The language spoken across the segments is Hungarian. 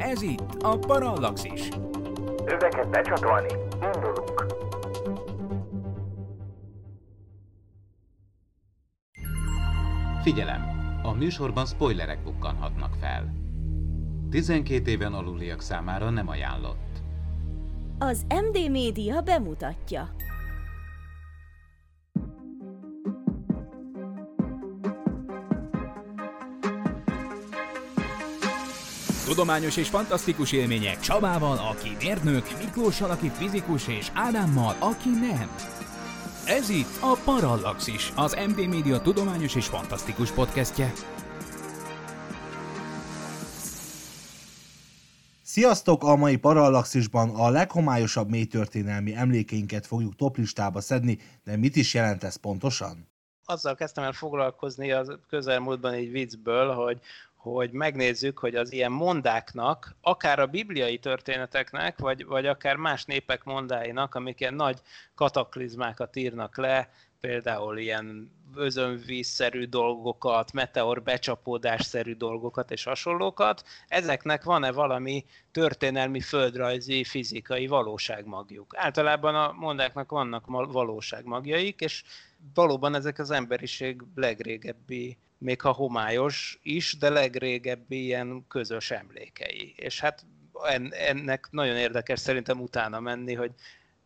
Ez itt a Parallaxis. Öveket becsatolni, indulunk. Figyelem! A műsorban spoilerek bukkanhatnak fel. 12 éven aluliak számára nem ajánlott. Az MD Média bemutatja. Tudományos és fantasztikus élmények Csabával, aki mérnök, Miklóssal, aki fizikus, és Ádámmal, aki nem. Ez itt a Parallaxis, az MD Média tudományos és fantasztikus podcastje. Sziasztok! A mai Parallaxisban a leghomályosabb mélytörténelmi emlékeinket fogjuk toplistába szedni, de mit is jelent ez pontosan? Azzal kezdtem el foglalkozni a közelmúltban egy viccből, hogy hogy megnézzük, hogy az ilyen mondáknak, akár a bibliai történeteknek, vagy, vagy akár más népek mondáinak, amik ilyen nagy kataklizmákat írnak le, például ilyen özönvízszerű dolgokat, meteor becsapódásszerű dolgokat és hasonlókat, ezeknek van-e valami történelmi, földrajzi, fizikai valóságmagjuk? Általában a mondáknak vannak valóságmagjaik, és valóban ezek az emberiség legrégebbi még ha homályos is, de legrégebbi ilyen közös emlékei. És hát ennek nagyon érdekes szerintem utána menni, hogy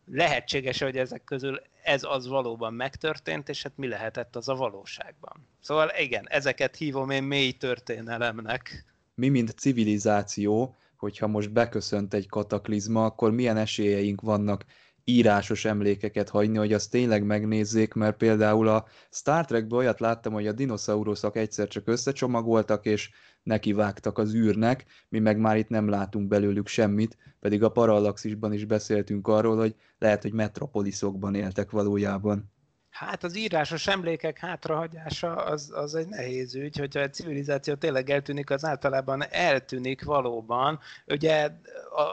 lehetséges, hogy ezek közül ez az valóban megtörtént, és hát mi lehetett az a valóságban. Szóval igen, ezeket hívom én mély történelemnek. Mi, mint civilizáció, hogyha most beköszönt egy kataklizma, akkor milyen esélyeink vannak írásos emlékeket hagyni, hogy azt tényleg megnézzék, mert például a Star Trekben olyat láttam, hogy a dinoszauruszok egyszer csak összecsomagoltak, és nekivágtak az űrnek, mi meg már itt nem látunk belőlük semmit, pedig a Parallaxisban is beszéltünk arról, hogy lehet, hogy metropoliszokban éltek valójában. Hát az írásos emlékek hátrahagyása az, az egy nehéz ügy, hogyha egy civilizáció tényleg eltűnik, az általában eltűnik valóban. Ugye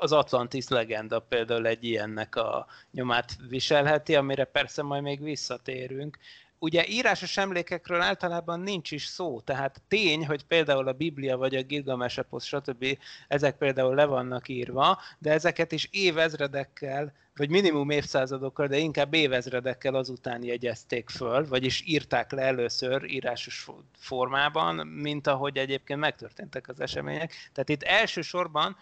az Atlantis legenda például egy ilyennek a nyomát viselheti, amire persze majd még visszatérünk ugye írásos emlékekről általában nincs is szó, tehát tény, hogy például a Biblia vagy a Gilgames Eposz, stb. ezek például le vannak írva, de ezeket is évezredekkel, vagy minimum évszázadokkal, de inkább évezredekkel azután jegyezték föl, vagyis írták le először írásos formában, mint ahogy egyébként megtörténtek az események. Tehát itt elsősorban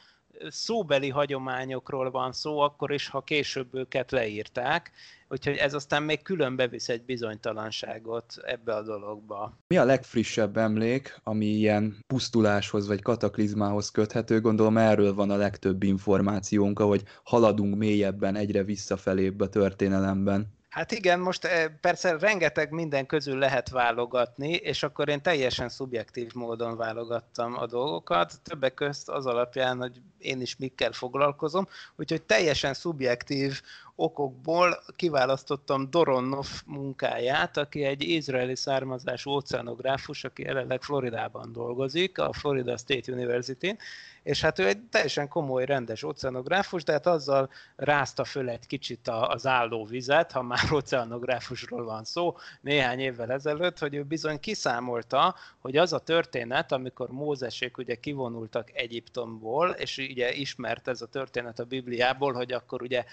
szóbeli hagyományokról van szó, akkor is, ha később őket leírták, úgyhogy ez aztán még külön bevisz egy bizonytalanságot ebbe a dologba. Mi a legfrissebb emlék, ami ilyen pusztuláshoz vagy kataklizmához köthető? Gondolom erről van a legtöbb információnk, hogy haladunk mélyebben, egyre visszafelébb a történelemben. Hát igen, most eh, persze rengeteg minden közül lehet válogatni, és akkor én teljesen szubjektív módon válogattam a dolgokat, többek közt az alapján, hogy én is mikkel foglalkozom, úgyhogy teljesen szubjektív okokból kiválasztottam Doronov munkáját, aki egy izraeli származású oceanográfus, aki jelenleg Floridában dolgozik, a Florida State University-n, és hát ő egy teljesen komoly, rendes oceanográfus, de hát azzal rázta föl egy kicsit az állóvizet, ha már oceanográfusról van szó, néhány évvel ezelőtt, hogy ő bizony kiszámolta, hogy az a történet, amikor Mózesék ugye kivonultak Egyiptomból, és ugye ismert ez a történet a Bibliából, hogy akkor ugye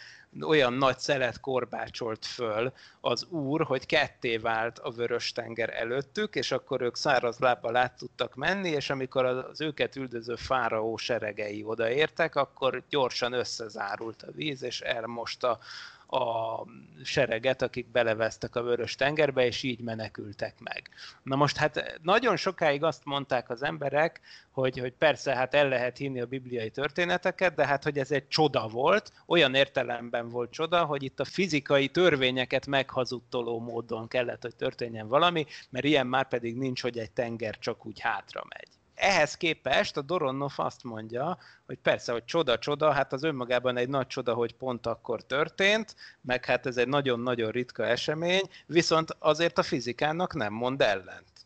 olyan nagy szelet korbácsolt föl az úr, hogy ketté vált a vörös tenger előttük, és akkor ők száraz lábbal át tudtak menni, és amikor az őket üldöző fáraó seregei odaértek, akkor gyorsan összezárult a víz, és elmosta a sereget, akik belevesztek a vörös tengerbe, és így menekültek meg. Na most hát nagyon sokáig azt mondták az emberek, hogy, hogy persze hát el lehet hinni a bibliai történeteket, de hát hogy ez egy csoda volt, olyan értelemben volt csoda, hogy itt a fizikai törvényeket meghazudtoló módon kellett, hogy történjen valami, mert ilyen már pedig nincs, hogy egy tenger csak úgy hátra megy ehhez képest a Doronov azt mondja, hogy persze, hogy csoda-csoda, hát az önmagában egy nagy csoda, hogy pont akkor történt, meg hát ez egy nagyon-nagyon ritka esemény, viszont azért a fizikának nem mond ellent.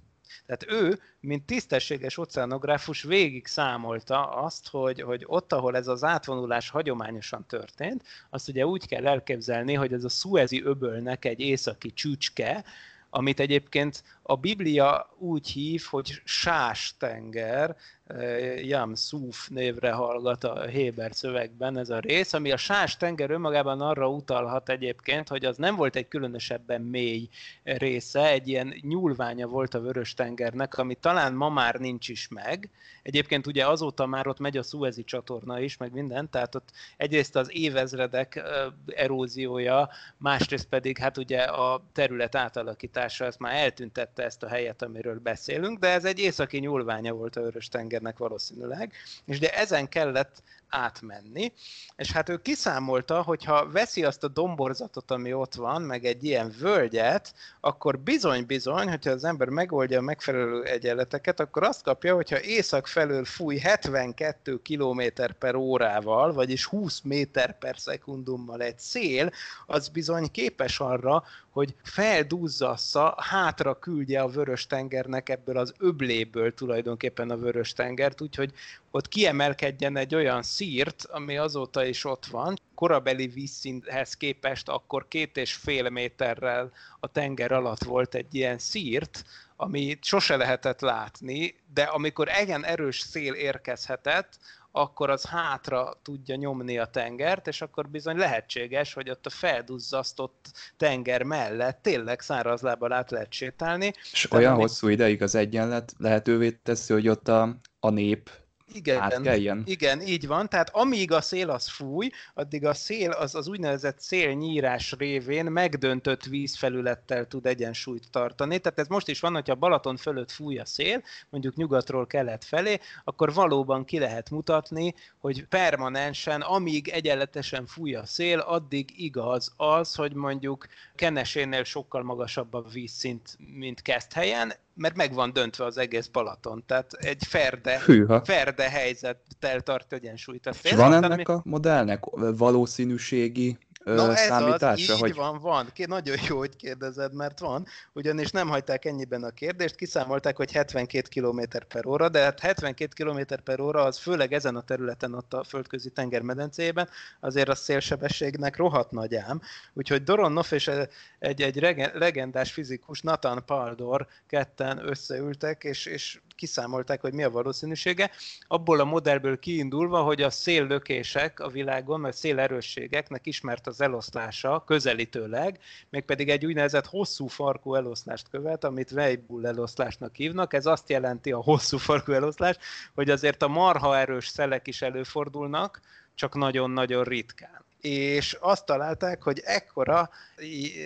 Tehát ő, mint tisztességes oceanográfus végig számolta azt, hogy, hogy ott, ahol ez az átvonulás hagyományosan történt, azt ugye úgy kell elképzelni, hogy ez a Suezi öbölnek egy északi csücske, amit egyébként a Biblia úgy hív, hogy sás tenger, Yam Suf névre hallgat a Héber szövegben ez a rész, ami a Sás tenger önmagában arra utalhat egyébként, hogy az nem volt egy különösebben mély része, egy ilyen nyúlványa volt a Vörös tengernek, ami talán ma már nincs is meg. Egyébként ugye azóta már ott megy a Suezi csatorna is, meg minden, tehát ott egyrészt az évezredek eróziója, másrészt pedig hát ugye a terület átalakítása, ezt már eltüntette ezt a helyet, amiről beszélünk, de ez egy északi nyúlványa volt a Vörös tengernek valószínűleg, és de ezen kellett átmenni, és hát ő kiszámolta, hogy ha veszi azt a domborzatot, ami ott van, meg egy ilyen völgyet, akkor bizony-bizony, hogyha az ember megoldja a megfelelő egyenleteket, akkor azt kapja, hogyha észak felől fúj 72 km per órával, vagyis 20 méter per szekundummal egy szél, az bizony képes arra, hogy feldúzzassza, hátra küldje a vörös tengernek ebből az öbléből tulajdonképpen a vörös tengert, úgyhogy ott kiemelkedjen egy olyan szírt, ami azóta is ott van, korabeli vízszinthez képest akkor két és fél méterrel a tenger alatt volt egy ilyen szírt, amit sose lehetett látni, de amikor igen erős szél érkezhetett, akkor az hátra tudja nyomni a tengert, és akkor bizony lehetséges, hogy ott a felduzzasztott tenger mellett tényleg szárazlábbal át lehet sétálni. És De olyan ami... hosszú ideig az egyenlet lehetővé teszi, hogy ott a, a nép igen, igen, így van. Tehát amíg a szél az fúj, addig a szél az, az úgynevezett szélnyírás révén megdöntött vízfelülettel tud egyensúlyt tartani. Tehát ez most is van, hogyha Balaton fölött fúj a szél, mondjuk nyugatról kelet felé, akkor valóban ki lehet mutatni, hogy permanensen, amíg egyenletesen fúj a szél, addig igaz az, hogy mondjuk Kenesénél sokkal magasabb a vízszint, mint helyen, mert meg van döntve az egész Balaton. Tehát egy ferde, Hűha. ferde helyzettel tart egyensúlyt. És van ennek ami... a modellnek valószínűségi Na ez az, így hogy... van, van. Nagyon jó, hogy kérdezed, mert van. Ugyanis nem hagyták ennyiben a kérdést, kiszámolták, hogy 72 km per óra, de hát 72 km per óra az főleg ezen a területen, ott a földközi tengermedencében, azért a szélsebességnek rohadt nagy ám. Úgyhogy Doronnoff és egy, egy legendás fizikus, Nathan Paldor ketten összeültek, és, és kiszámolták, hogy mi a valószínűsége, abból a modellből kiindulva, hogy a széllökések a világon, vagy szélerősségeknek ismert az eloszlása közelítőleg, mégpedig egy úgynevezett hosszú farkú eloszlást követ, amit Weibull eloszlásnak hívnak. Ez azt jelenti a hosszú farkú eloszlás, hogy azért a marha erős szelek is előfordulnak, csak nagyon-nagyon ritkán és azt találták, hogy ekkora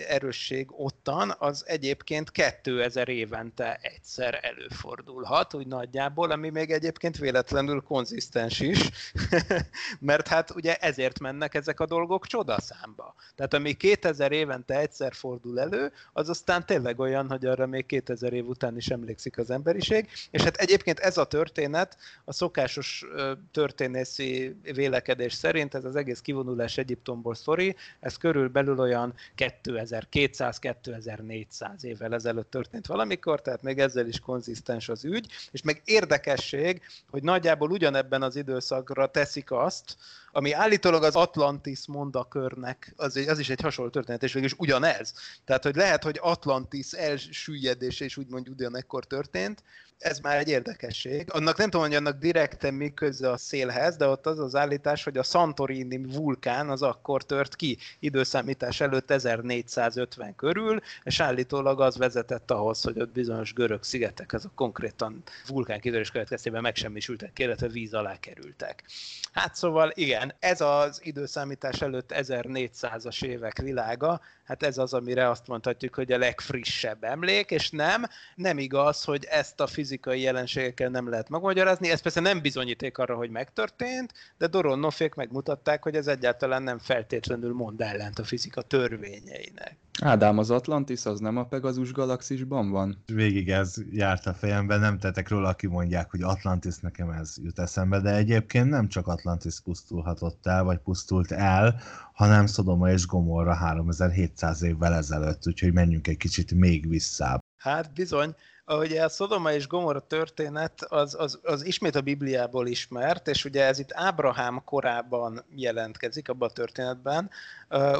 erősség ottan az egyébként 2000 évente egyszer előfordulhat, úgy nagyjából, ami még egyébként véletlenül konzisztens is, mert hát ugye ezért mennek ezek a dolgok csodaszámba. Tehát ami 2000 évente egyszer fordul elő, az aztán tényleg olyan, hogy arra még 2000 év után is emlékszik az emberiség, és hát egyébként ez a történet a szokásos történészi vélekedés szerint, ez az egész kivonulás Egyiptomból sztori, ez körülbelül olyan 2200-2400 évvel ezelőtt történt valamikor, tehát még ezzel is konzisztens az ügy, és meg érdekesség, hogy nagyjából ugyanebben az időszakra teszik azt, ami állítólag az Atlantis mondakörnek, az, az is egy hasonló történet, és végül is ugyanez. Tehát, hogy lehet, hogy Atlantis elsüllyedése is úgymond ugyanekkor történt, ez már egy érdekesség. Annak nem tudom, hogy annak direkten mi köze a szélhez, de ott az az állítás, hogy a Santorini vulkán az akkor tört ki időszámítás előtt 1450 körül, és állítólag az vezetett ahhoz, hogy ott bizonyos görög szigetek, azok konkrétan vulkán kitörés következtében megsemmisültek, illetve víz alá kerültek. Hát szóval igen, ez az időszámítás előtt 1400-as évek világa, hát ez az, amire azt mondhatjuk, hogy a legfrissebb emlék, és nem, nem igaz, hogy ezt a fizikai jelenségekkel nem lehet megmagyarázni. Ez persze nem bizonyíték arra, hogy megtörtént, de Doronnoffék megmutatták, hogy ez egyáltalán nem feltétlenül mond ellent a fizika törvényeinek. Ádám, az Atlantis az nem a Pegasus galaxisban van? Végig ez járt a fejemben, nem tettek róla, aki mondják, hogy Atlantis, nekem ez jut eszembe, de egyébként nem csak Atlantis pusztulhatott el, vagy pusztult el, hanem Szodoma és Gomorra 3700 évvel ezelőtt, úgyhogy menjünk egy kicsit még visszább. Hát bizony, Ugye a Szodoma és Gomorra történet az, az, az ismét a Bibliából ismert, és ugye ez itt Ábrahám korában jelentkezik abban a történetben.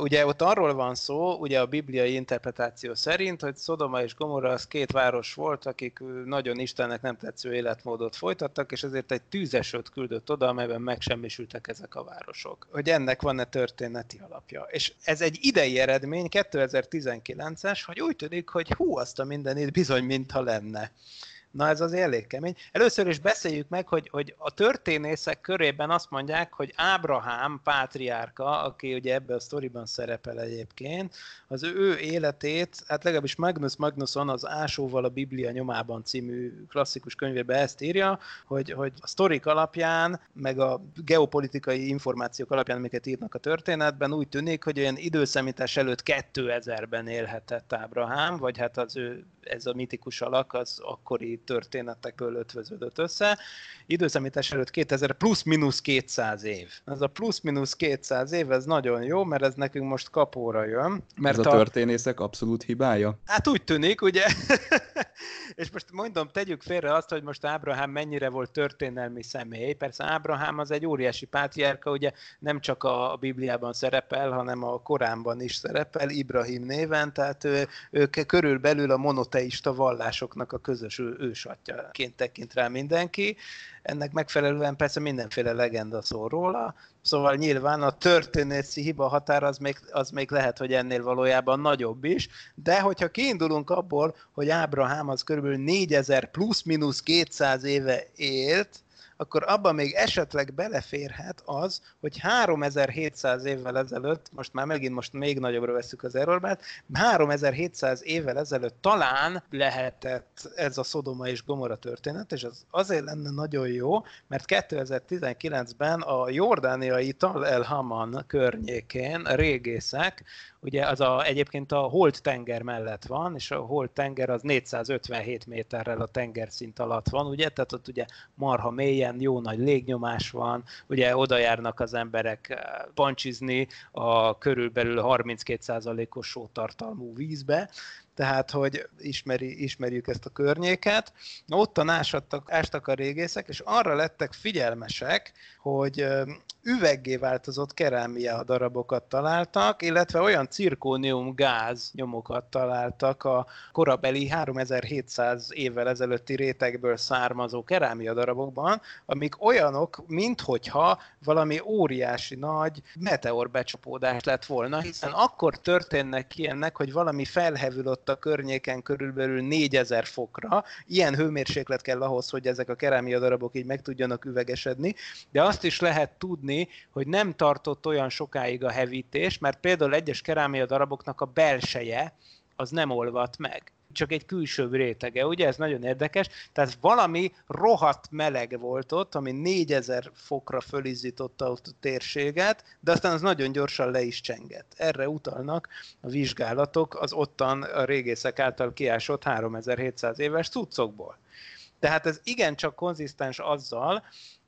Ugye ott arról van szó, ugye a bibliai interpretáció szerint, hogy Szodoma és Gomorra az két város volt, akik nagyon Istennek nem tetsző életmódot folytattak, és ezért egy tűzesőt küldött oda, amelyben megsemmisültek ezek a városok. Hogy ennek van-e történeti alapja. És ez egy idei eredmény, 2019-es, hogy úgy tűnik, hogy hú, azt a mindenit bizony, mintha lenne. Na ez az elég kemény. Először is beszéljük meg, hogy, hogy a történészek körében azt mondják, hogy Ábrahám pátriárka, aki ugye ebben a sztoriban szerepel egyébként, az ő életét, hát legalábbis Magnus Magnusson az Ásóval a Biblia nyomában című klasszikus könyvében ezt írja, hogy, hogy a sztorik alapján, meg a geopolitikai információk alapján, amiket írnak a történetben, úgy tűnik, hogy olyan időszámítás előtt 2000-ben élhetett Ábrahám, vagy hát az ő, ez a mitikus alak, az akkori történetekből ötvöződött össze. Időszámítás előtt 2000 plusz-minusz 200 év. Ez a plusz-minusz 200 év, ez nagyon jó, mert ez nekünk most kapóra jön. Mert ez a, a történészek abszolút hibája? Hát úgy tűnik, ugye? és most mondom, tegyük félre azt, hogy most Ábrahám mennyire volt történelmi személy. Persze Ábrahám az egy óriási pátriárka, ugye nem csak a Bibliában szerepel, hanem a Koránban is szerepel, Ibrahim néven, tehát ő, ő körülbelül a monoteista vallásoknak a közös ősatjaként tekint rá mindenki. Ennek megfelelően persze mindenféle legenda szól róla, szóval nyilván a történészi hiba határ az még, az még lehet, hogy ennél valójában nagyobb is, de hogyha kiindulunk abból, hogy Ábrahám az körülbelül 4000 plusz-minusz 200 éve élt, akkor abban még esetleg beleférhet az, hogy 3700 évvel ezelőtt, most már megint most még nagyobbra veszük az errorbát, 3700 évvel ezelőtt talán lehetett ez a Szodoma és Gomora történet, és az azért lenne nagyon jó, mert 2019-ben a jordániai Tal el Haman környékén régészek ugye az a, egyébként a Holt tenger mellett van, és a Holt tenger az 457 méterrel a tengerszint alatt van, ugye, tehát ott ugye marha mélyen jó nagy légnyomás van, ugye oda járnak az emberek eh, pancsizni a körülbelül 32%-os sótartalmú vízbe, tehát hogy ismeri, ismerjük ezt a környéket. Ottan ásattak, ástak a régészek, és arra lettek figyelmesek, hogy üveggé változott kerámia darabokat találtak, illetve olyan cirkónium gáz nyomokat találtak a korabeli 3700 évvel ezelőtti rétegből származó kerámia darabokban, amik olyanok, minthogyha valami óriási nagy meteor becsapódás lett volna, hiszen akkor történnek ki ennek, hogy valami felhevül ott a környéken körülbelül 4000 fokra. Ilyen hőmérséklet kell ahhoz, hogy ezek a kerámia darabok így meg tudjanak üvegesedni, de azt is lehet tudni, hogy nem tartott olyan sokáig a hevítés, mert például egyes kerámia daraboknak a belseje az nem olvadt meg csak egy külső rétege, ugye? Ez nagyon érdekes. Tehát valami rohadt meleg volt ott, ami 4000 fokra fölizította ott a térséget, de aztán az nagyon gyorsan le is csengett. Erre utalnak a vizsgálatok az ottan a régészek által kiásott 3700 éves cuccokból. Tehát ez igencsak konzisztens azzal,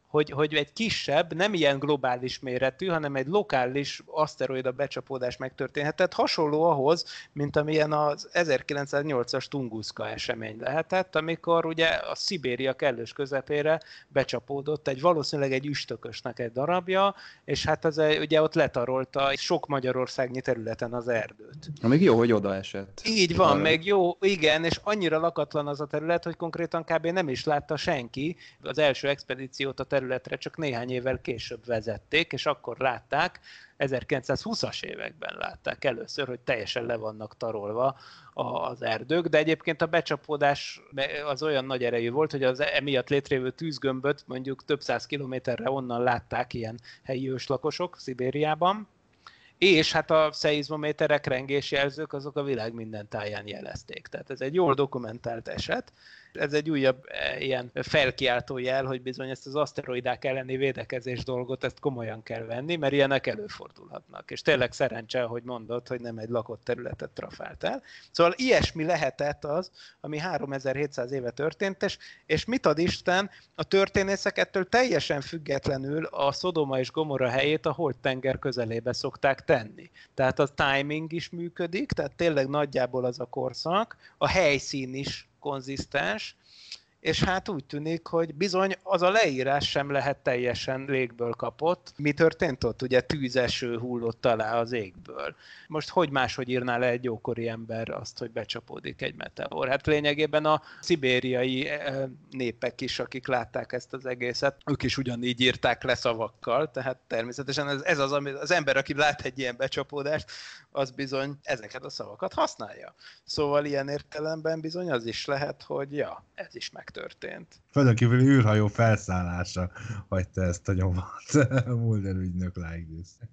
hogy, hogy egy kisebb, nem ilyen globális méretű, hanem egy lokális aszteroida becsapódás megtörténhetett, hasonló ahhoz, mint amilyen az 1908-as Tunguszka esemény lehetett, amikor ugye a Szibéria kellős közepére becsapódott egy valószínűleg egy üstökösnek egy darabja, és hát az ugye ott letarolta sok Magyarországnyi területen az erdőt. Még jó, hogy oda esett. Így van, Arra. meg jó, igen, és annyira lakatlan az a terület, hogy konkrétan kb. nem is látta senki az első expedíciót a területre csak néhány évvel később vezették, és akkor látták, 1920-as években látták először, hogy teljesen le vannak tarolva az erdők, de egyébként a becsapódás az olyan nagy erejű volt, hogy az emiatt létrejövő tűzgömböt mondjuk több száz kilométerre onnan látták ilyen helyi őslakosok Szibériában, és hát a szeizmométerek, rengésjelzők azok a világ minden táján jelezték. Tehát ez egy jól dokumentált eset, ez egy újabb e, ilyen felkiáltó jel, hogy bizony ezt az aszteroidák elleni védekezés dolgot ezt komolyan kell venni, mert ilyenek előfordulhatnak. És tényleg szerencse, hogy mondod, hogy nem egy lakott területet trafált el. Szóval ilyesmi lehetett az, ami 3700 éve történt, és, és mit ad Isten, a történészek ettől teljesen függetlenül a Szodoma és Gomorra helyét a Holt-tenger közelébe szokták tenni. Tehát a timing is működik, tehát tényleg nagyjából az a korszak, a helyszín is konzisztens, és hát úgy tűnik, hogy bizony az a leírás sem lehet teljesen légből kapott. Mi történt ott? Ugye tűzeső hullott alá az égből. Most hogy máshogy írná le egy jókori ember azt, hogy becsapódik egy meteor? Hát lényegében a szibériai eh, népek is, akik látták ezt az egészet, ők is ugyanígy írták le szavakkal, tehát természetesen ez, ez az, ami, az ember, aki lát egy ilyen becsapódást, az bizony ezeket a szavakat használja. Szóval ilyen értelemben bizony az is lehet, hogy ja, ez is megtörtént. Földön kívüli űrhajó felszállása hagyta ezt a nyomat. Mulder ügynök like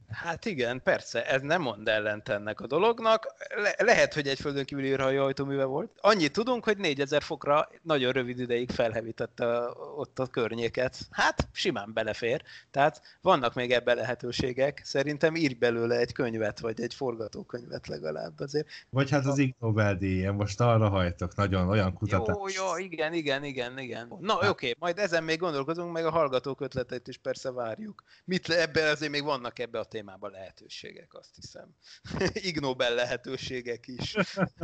Hát igen, persze, ez nem mond ellent ennek a dolognak. Le- lehet, hogy egy földön kívüli űrhajó ajtóműve volt. Annyit tudunk, hogy 4000 fokra nagyon rövid ideig felhevítette ott a környéket. Hát simán belefér. Tehát vannak még ebben lehetőségek. Szerintem írj belőle egy könyvet, vagy egy forgatókönyvet legalább azért. Vagy hát az Ig Nobel most arra hajtok, nagyon olyan kutatás. Jó, jó, igen, igen, igen, igen. Na, oké, okay, majd ezen még gondolkozunk, meg a hallgatók ötleteit is persze várjuk. Mit ebbe azért még vannak ebbe a témában lehetőségek, azt hiszem. Ig Nobel lehetőségek is.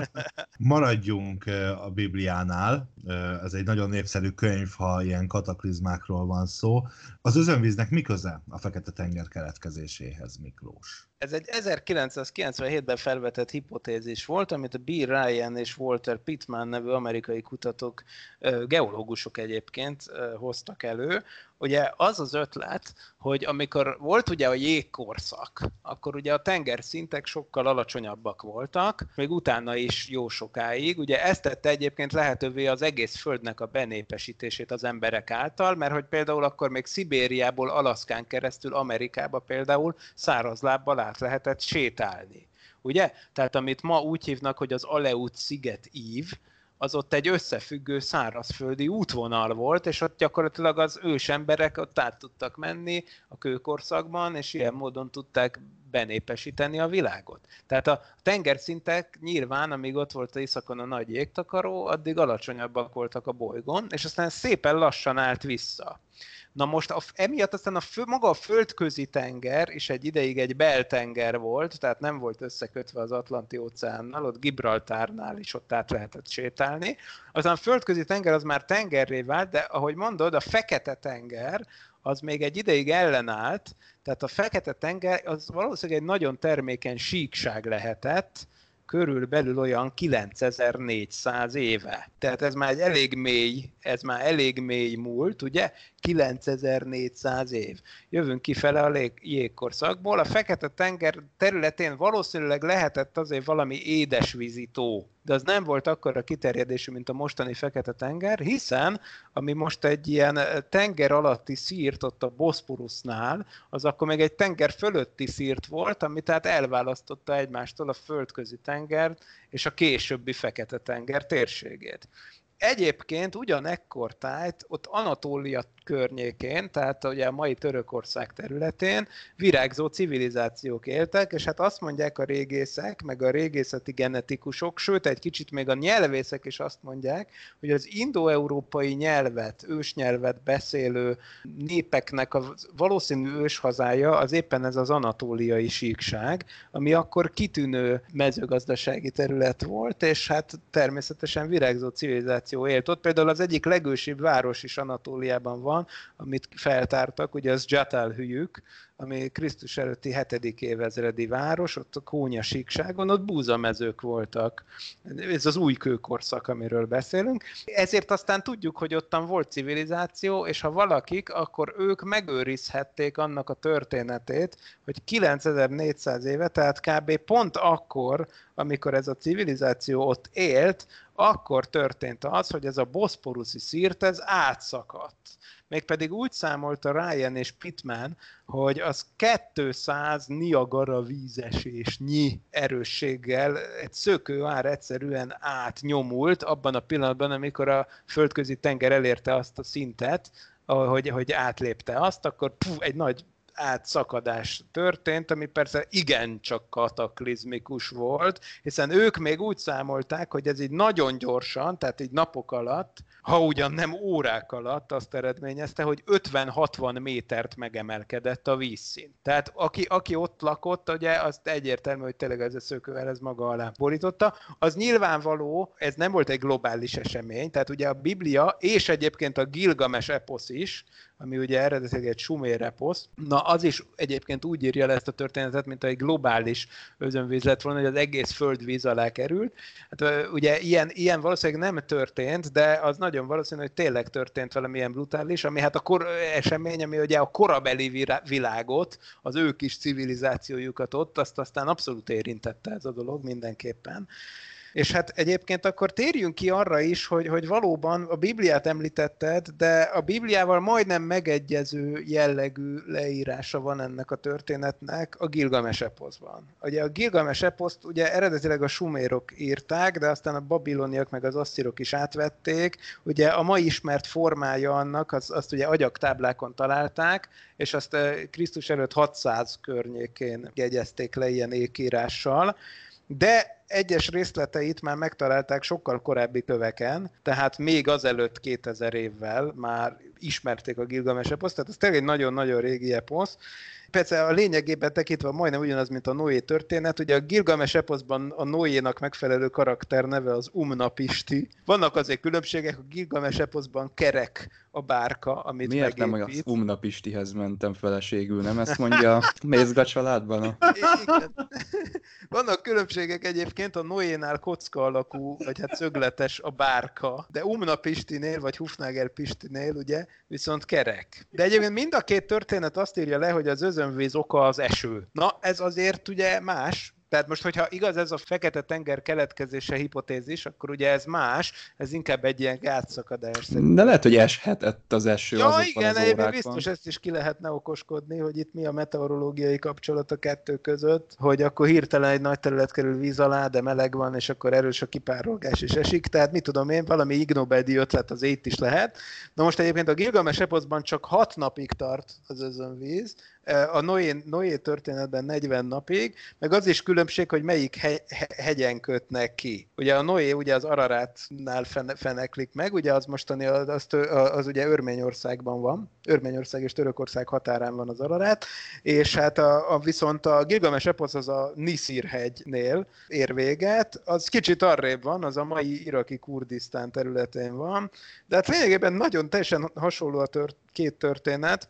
Maradjunk a Bibliánál. Ez egy nagyon népszerű könyv, ha ilyen kataklizmákról van szó. Az özönvíznek mi köze a Fekete-tenger keletkezéséhez, Miklós? Ez egy 1997-ben felvetett hipotézis volt, amit a B. Ryan és Walter Pittman nevű amerikai kutatók, geológusok egyébként hoztak elő. Ugye az az ötlet, hogy amikor volt ugye a jégkorszak, akkor ugye a tengerszintek sokkal alacsonyabbak voltak, még utána is jó sokáig. Ugye ezt tette egyébként lehetővé az egész földnek a benépesítését az emberek által, mert hogy például akkor még Szibériából Alaszkán keresztül Amerikába például szárazlábbal át lehetett sétálni. Ugye? Tehát amit ma úgy hívnak, hogy az Aleut sziget ív, az ott egy összefüggő szárazföldi útvonal volt, és ott gyakorlatilag az ősemberek ott át tudtak menni a kőkorszakban, és ilyen módon tudták benépesíteni a világot. Tehát a tengerszintek nyilván, amíg ott volt az északon a nagy jégtakaró, addig alacsonyabbak voltak a bolygón, és aztán szépen lassan állt vissza. Na most a, emiatt aztán a fő, maga a földközi tenger is egy ideig egy beltenger volt, tehát nem volt összekötve az Atlanti óceánnal, ott Gibraltárnál is ott át lehetett sétálni. Aztán a földközi tenger az már tengerré vált, de ahogy mondod, a fekete tenger, az még egy ideig ellenállt, tehát a fekete tenger az valószínűleg egy nagyon termékeny síkság lehetett, körülbelül olyan 9400 éve. Tehát ez már egy elég mély, ez már elég mély múlt, ugye? 9400 év. Jövünk kifele a jégkorszakból. A Fekete-tenger területén valószínűleg lehetett azért valami édesvízi tó, de az nem volt akkor a kiterjedésű, mint a mostani Fekete-tenger, hiszen ami most egy ilyen tenger alatti szírt ott a Boszporusznál, az akkor még egy tenger fölötti szírt volt, ami tehát elválasztotta egymástól a földközi tengert és a későbbi Fekete-tenger térségét. Egyébként ugyanekkor tájt, ott Anatólia környékén, tehát ugye a mai Törökország területén virágzó civilizációk éltek, és hát azt mondják a régészek, meg a régészeti genetikusok, sőt egy kicsit még a nyelvészek is azt mondják, hogy az indoeurópai nyelvet, ősnyelvet beszélő népeknek a valószínű őshazája az éppen ez az anatóliai síkság, ami akkor kitűnő mezőgazdasági terület volt, és hát természetesen virágzó civilizáció élt ott. Például az egyik legősibb város is Anatóliában van, amit feltártak, ugye az Jatal-hülyük, ami Krisztus előtti 7. évezredi város, ott a Kónya síkságon, ott búzamezők voltak. Ez az új kőkorszak, amiről beszélünk. Ezért aztán tudjuk, hogy ottan volt civilizáció, és ha valakik, akkor ők megőrizhették annak a történetét, hogy 9400 éve, tehát kb. pont akkor, amikor ez a civilizáció ott élt, akkor történt az, hogy ez a boszporuszi szírt, ez átszakadt mégpedig úgy számolta Ryan és Pittman, hogy az 200 Niagara vízesésnyi erősséggel egy szökő ár egyszerűen átnyomult abban a pillanatban, amikor a földközi tenger elérte azt a szintet, hogy, hogy átlépte azt, akkor puf, egy nagy átszakadás történt, ami persze igencsak kataklizmikus volt, hiszen ők még úgy számolták, hogy ez így nagyon gyorsan, tehát így napok alatt ha ugyan nem órák alatt azt eredményezte, hogy 50-60 métert megemelkedett a vízszint. Tehát aki, aki ott lakott, ugye azt egyértelmű, hogy tényleg ez a szökővel ez maga alá borította. Az nyilvánvaló, ez nem volt egy globális esemény, tehát ugye a Biblia és egyébként a Gilgames eposz is, ami ugye eredetileg egy sumér eposz. Na, az is egyébként úgy írja le ezt a történetet, mint egy globális özönvíz lett volna, hogy az egész föld víz alá került. Hát ugye ilyen, ilyen valószínűleg nem történt, de az nagyon valószínű, hogy tényleg történt valami ilyen brutális, ami hát a kor, esemény, ami ugye a korabeli világot, az ő kis civilizációjukat ott, azt aztán abszolút érintette ez a dolog mindenképpen. És hát egyébként akkor térjünk ki arra is, hogy, hogy valóban a Bibliát említetted, de a Bibliával majdnem megegyező jellegű leírása van ennek a történetnek a Gilgames eposzban. Ugye a Gilgames eposzt ugye eredetileg a sumérok írták, de aztán a babiloniak meg az asszírok is átvették. Ugye a mai ismert formája annak, az, azt ugye agyaktáblákon találták, és azt eh, Krisztus előtt 600 környékén jegyezték le ilyen ékírással. De egyes részleteit már megtalálták sokkal korábbi köveken, tehát még azelőtt 2000 évvel már ismerték a Gilgames eposzt, tehát ez tényleg egy nagyon-nagyon régi eposz, persze a lényegében tekintve majdnem ugyanaz, mint a Noé történet. Ugye a Gilgames eposzban a Noénak megfelelő karakter neve az Umnapisti. Vannak azért különbségek, a Gilgames eposzban kerek a bárka, amit Miért megépít. nem az Umnapistihez mentem feleségül, nem ezt mondja a Mézga családban? A... Igen. Vannak különbségek egyébként, a Noénál kocka alakú, vagy hát szögletes a bárka, de Umna Pistinél, vagy Hufnager Pistinél ugye viszont kerek. De egyébként mind a két történet azt írja le, hogy az özönvíz oka az eső. Na, ez azért ugye más, tehát most, hogyha igaz ez a Fekete-tenger keletkezése hipotézis, akkor ugye ez más, ez inkább egy ilyen gátszakadás. De lehet, hogy eshetett az eső ja, igen, az órákban. biztos ezt is ki lehetne okoskodni, hogy itt mi a meteorológiai kapcsolat a kettő között, hogy akkor hirtelen egy nagy terület kerül víz alá, de meleg van, és akkor erős a kipárolgás és esik. Tehát mit tudom én, valami Ig ötlet az itt is lehet. Na most egyébként a Gilgames eposzban csak hat napig tart az özönvíz, a Noé, Noé történetben 40 napig, meg az is különbség, hogy melyik he, hegyen kötnek ki. Ugye a Noé ugye az Ararátnál fene, feneklik meg, ugye az mostani, az, az, az ugye Örményországban van, Örményország és Törökország határán van az Ararát, és hát a, a viszont a Gilgames eposz az a Nisir hegynél ér véget, az kicsit arrébb van, az a mai iraki Kurdisztán területén van, de hát lényegében nagyon teljesen hasonló a tört, két történet.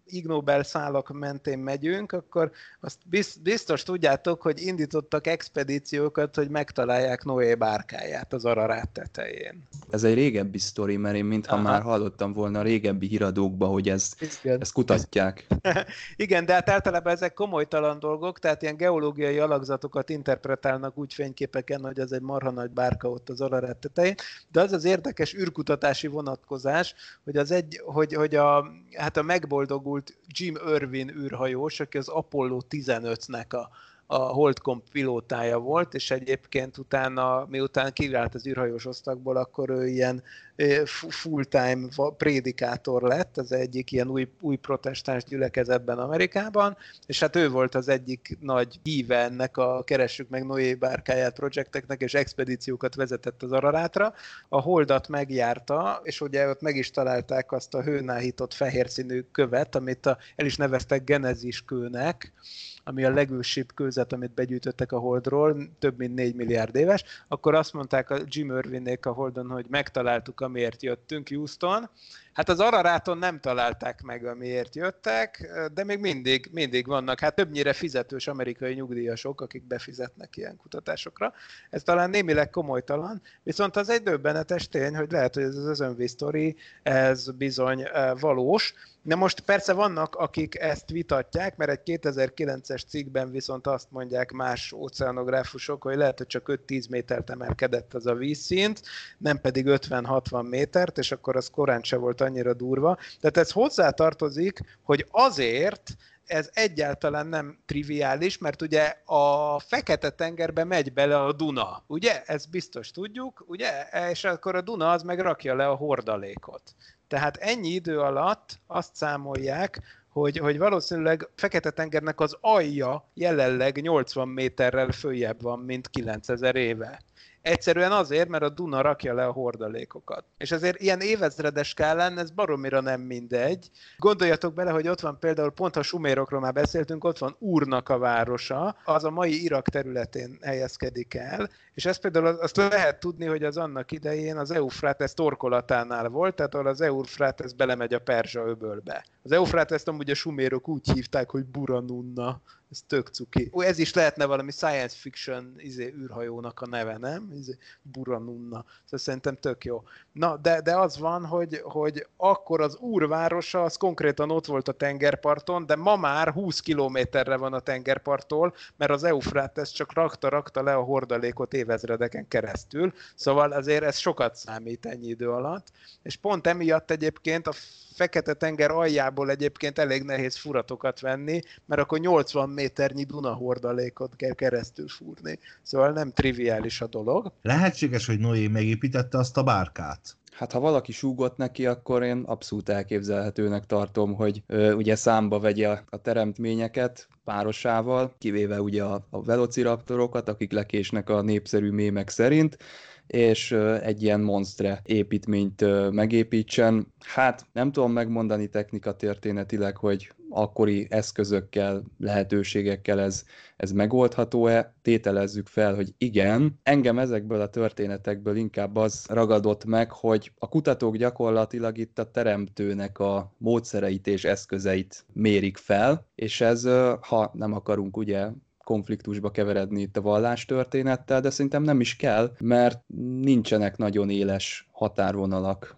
Ig Nobel szálak mentén megyünk, akkor azt biztos tudjátok, hogy indítottak expedíciókat, hogy megtalálják Noé bárkáját az Ararát tetején. Ez egy régebbi sztori, mert én mintha Aha. már hallottam volna a régebbi híradókba, hogy ezt, ezt kutatják. Igen, de hát általában ezek komolytalan dolgok, tehát ilyen geológiai alakzatokat interpretálnak úgy fényképeken, hogy az egy marha nagy bárka ott az Ararát tetején, de az az érdekes űrkutatási vonatkozás, hogy az egy, hogy, hogy a, hát a megboldogult elmúlt Jim Irvin űrhajós, aki az Apollo 15-nek a, a Holdcom pilótája volt, és egyébként utána, miután kivált az űrhajós osztagból, akkor ő ilyen full-time prédikátor lett, az egyik ilyen új, új protestáns gyülekezetben Amerikában, és hát ő volt az egyik nagy híve ennek a Keressük meg Noé bárkáját projekteknek, és expedíciókat vezetett az Ararátra. A Holdat megjárta, és ugye ott meg is találták azt a hőnáhított fehér színű követ, amit a, el is neveztek Genezis kőnek, ami a legősibb kőzet, amit begyűjtöttek a Holdról, több mint 4 milliárd éves, akkor azt mondták a Jim Irvinnék a Holdon, hogy megtaláltuk, amiért jöttünk Houston. Hát az Araráton nem találták meg, amiért jöttek, de még mindig, mindig vannak, hát többnyire fizetős amerikai nyugdíjasok, akik befizetnek ilyen kutatásokra. Ez talán némileg komolytalan, viszont az egy döbbenetes tény, hogy lehet, hogy ez az özönvíz sztori, ez bizony eh, valós, de most persze vannak, akik ezt vitatják, mert egy 2009-es cikkben viszont azt mondják más oceanográfusok, hogy lehet, hogy csak 5-10 métert emelkedett az a vízszint, nem pedig 50-60 métert, és akkor az korán se volt volt annyira durva. Tehát ez hozzátartozik, hogy azért ez egyáltalán nem triviális, mert ugye a Fekete-tengerbe megy bele a Duna, ugye? Ezt biztos tudjuk, ugye? És akkor a Duna az meg rakja le a hordalékot. Tehát ennyi idő alatt azt számolják, hogy, hogy valószínűleg Fekete-tengernek az alja jelenleg 80 méterrel följebb van, mint 9000 éve. Egyszerűen azért, mert a Duna rakja le a hordalékokat. És ezért ilyen évezredes skálán ez baromira nem mindegy. Gondoljatok bele, hogy ott van például, pont ha sumérokról már beszéltünk, ott van Úrnak a városa, az a mai Irak területén helyezkedik el, és ezt például azt lehet tudni, hogy az annak idején az Eufrates torkolatánál volt, tehát ahol az Eufrates belemegy a Perzsa öbölbe. Az Eufrates amúgy a sumérok úgy hívták, hogy Buranunna, ez tök cuki. Ez is lehetne valami science fiction izé, űrhajónak a neve, nem? Izé, Buranunna. Szóval szerintem tök jó. Na, de, de az van, hogy, hogy akkor az úrvárosa, az konkrétan ott volt a tengerparton, de ma már 20 kilométerre van a tengerparttól, mert az Eufrates csak rakta-rakta le a hordalékot évezredeken keresztül, szóval azért ez sokat számít ennyi idő alatt, és pont emiatt egyébként a Fekete-tenger aljából egyébként elég nehéz furatokat venni, mert akkor 80 méternyi Duna hordalékot kell keresztül fúrni. Szóval nem triviális a dolog. Lehetséges, hogy Noé megépítette azt a bárkát? Hát ha valaki súgott neki, akkor én abszolút elképzelhetőnek tartom, hogy ö, ugye számba vegye a teremtményeket párosával, kivéve ugye a, a velociraptorokat, akik lekésnek a népszerű mémek szerint, és egy ilyen monstre építményt megépítsen. Hát nem tudom megmondani technika történetileg, hogy akkori eszközökkel, lehetőségekkel ez, ez megoldható-e? Tételezzük fel, hogy igen. Engem ezekből a történetekből inkább az ragadott meg, hogy a kutatók gyakorlatilag itt a teremtőnek a módszereit és eszközeit mérik fel, és ez, ha nem akarunk ugye konfliktusba keveredni itt a vallástörténettel, de szerintem nem is kell, mert nincsenek nagyon éles határvonalak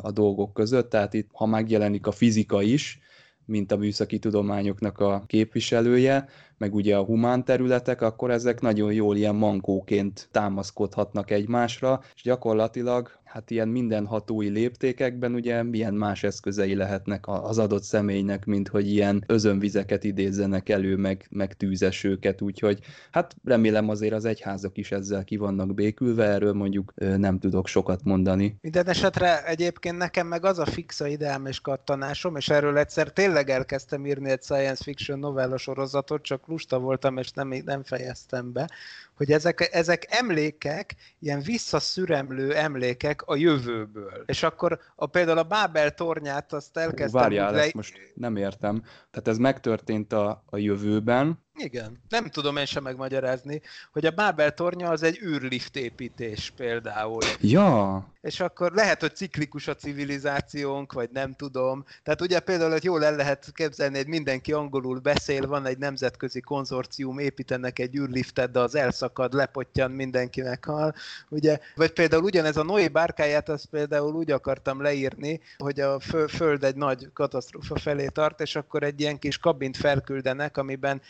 a dolgok között, tehát itt ha megjelenik a fizika is, mint a műszaki tudományoknak a képviselője, meg ugye a humán területek, akkor ezek nagyon jól ilyen mankóként támaszkodhatnak egymásra, és gyakorlatilag hát ilyen mindenhatói léptékekben ugye milyen más eszközei lehetnek az adott személynek, mint hogy ilyen özönvizeket idézzenek elő, meg, meg tűzesőket, úgyhogy hát remélem azért az egyházak is ezzel ki vannak békülve, erről mondjuk nem tudok sokat mondani. Minden esetre egyébként nekem meg az a fixa ideám és kattanásom, és erről egyszer tényleg elkezdtem írni egy science fiction novella sorozatot, csak lusta voltam, és nem, nem fejeztem be, hogy ezek, ezek emlékek, ilyen visszaszüremlő emlékek a jövőből. És akkor a, például a Bábel tornyát azt elkezdtem... Várjál, le... ezt most nem értem. Tehát ez megtörtént a, a jövőben, igen. Nem tudom én sem megmagyarázni, hogy a Bábel tornya az egy űrlift építés például. Ja. És akkor lehet, hogy ciklikus a civilizációnk, vagy nem tudom. Tehát ugye például, hogy jól el lehet képzelni, hogy mindenki angolul beszél, van egy nemzetközi konzorcium, építenek egy űrliftet, de az elszakad, lepottyan, mindenki meghal. Ugye? Vagy például ugyanez a Noé bárkáját, azt például úgy akartam leírni, hogy a Föld egy nagy katasztrófa felé tart, és akkor egy ilyen kis kabint felküldenek, amiben